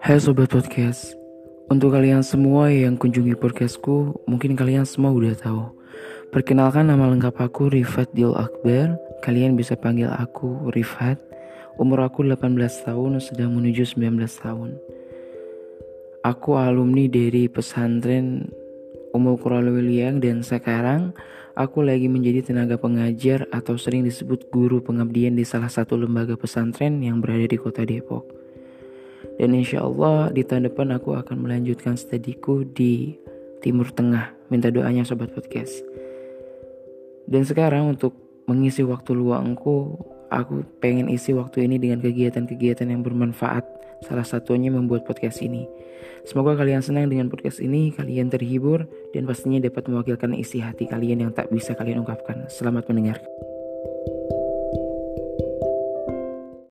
Hai Sobat Podcast. Untuk kalian semua yang kunjungi podcastku Mungkin kalian semua udah tahu. Perkenalkan nama lengkap aku Rifat Dil Akbar. Kalian bisa panggil aku Rifat. Umur aku 18 tahun Sedang menuju 19 tahun. Aku alumni dari pesantren Umul Quran Wiliang Dan sekarang aku lagi menjadi tenaga pengajar Atau sering disebut guru pengabdian Di salah satu lembaga pesantren yang berada di kota Depok dan insya Allah di tahun depan aku akan melanjutkan studiku di Timur Tengah. Minta doanya Sobat Podcast. Dan sekarang untuk mengisi waktu luangku, aku pengen isi waktu ini dengan kegiatan-kegiatan yang bermanfaat. Salah satunya membuat podcast ini. Semoga kalian senang dengan podcast ini, kalian terhibur, dan pastinya dapat mewakilkan isi hati kalian yang tak bisa kalian ungkapkan. Selamat mendengar.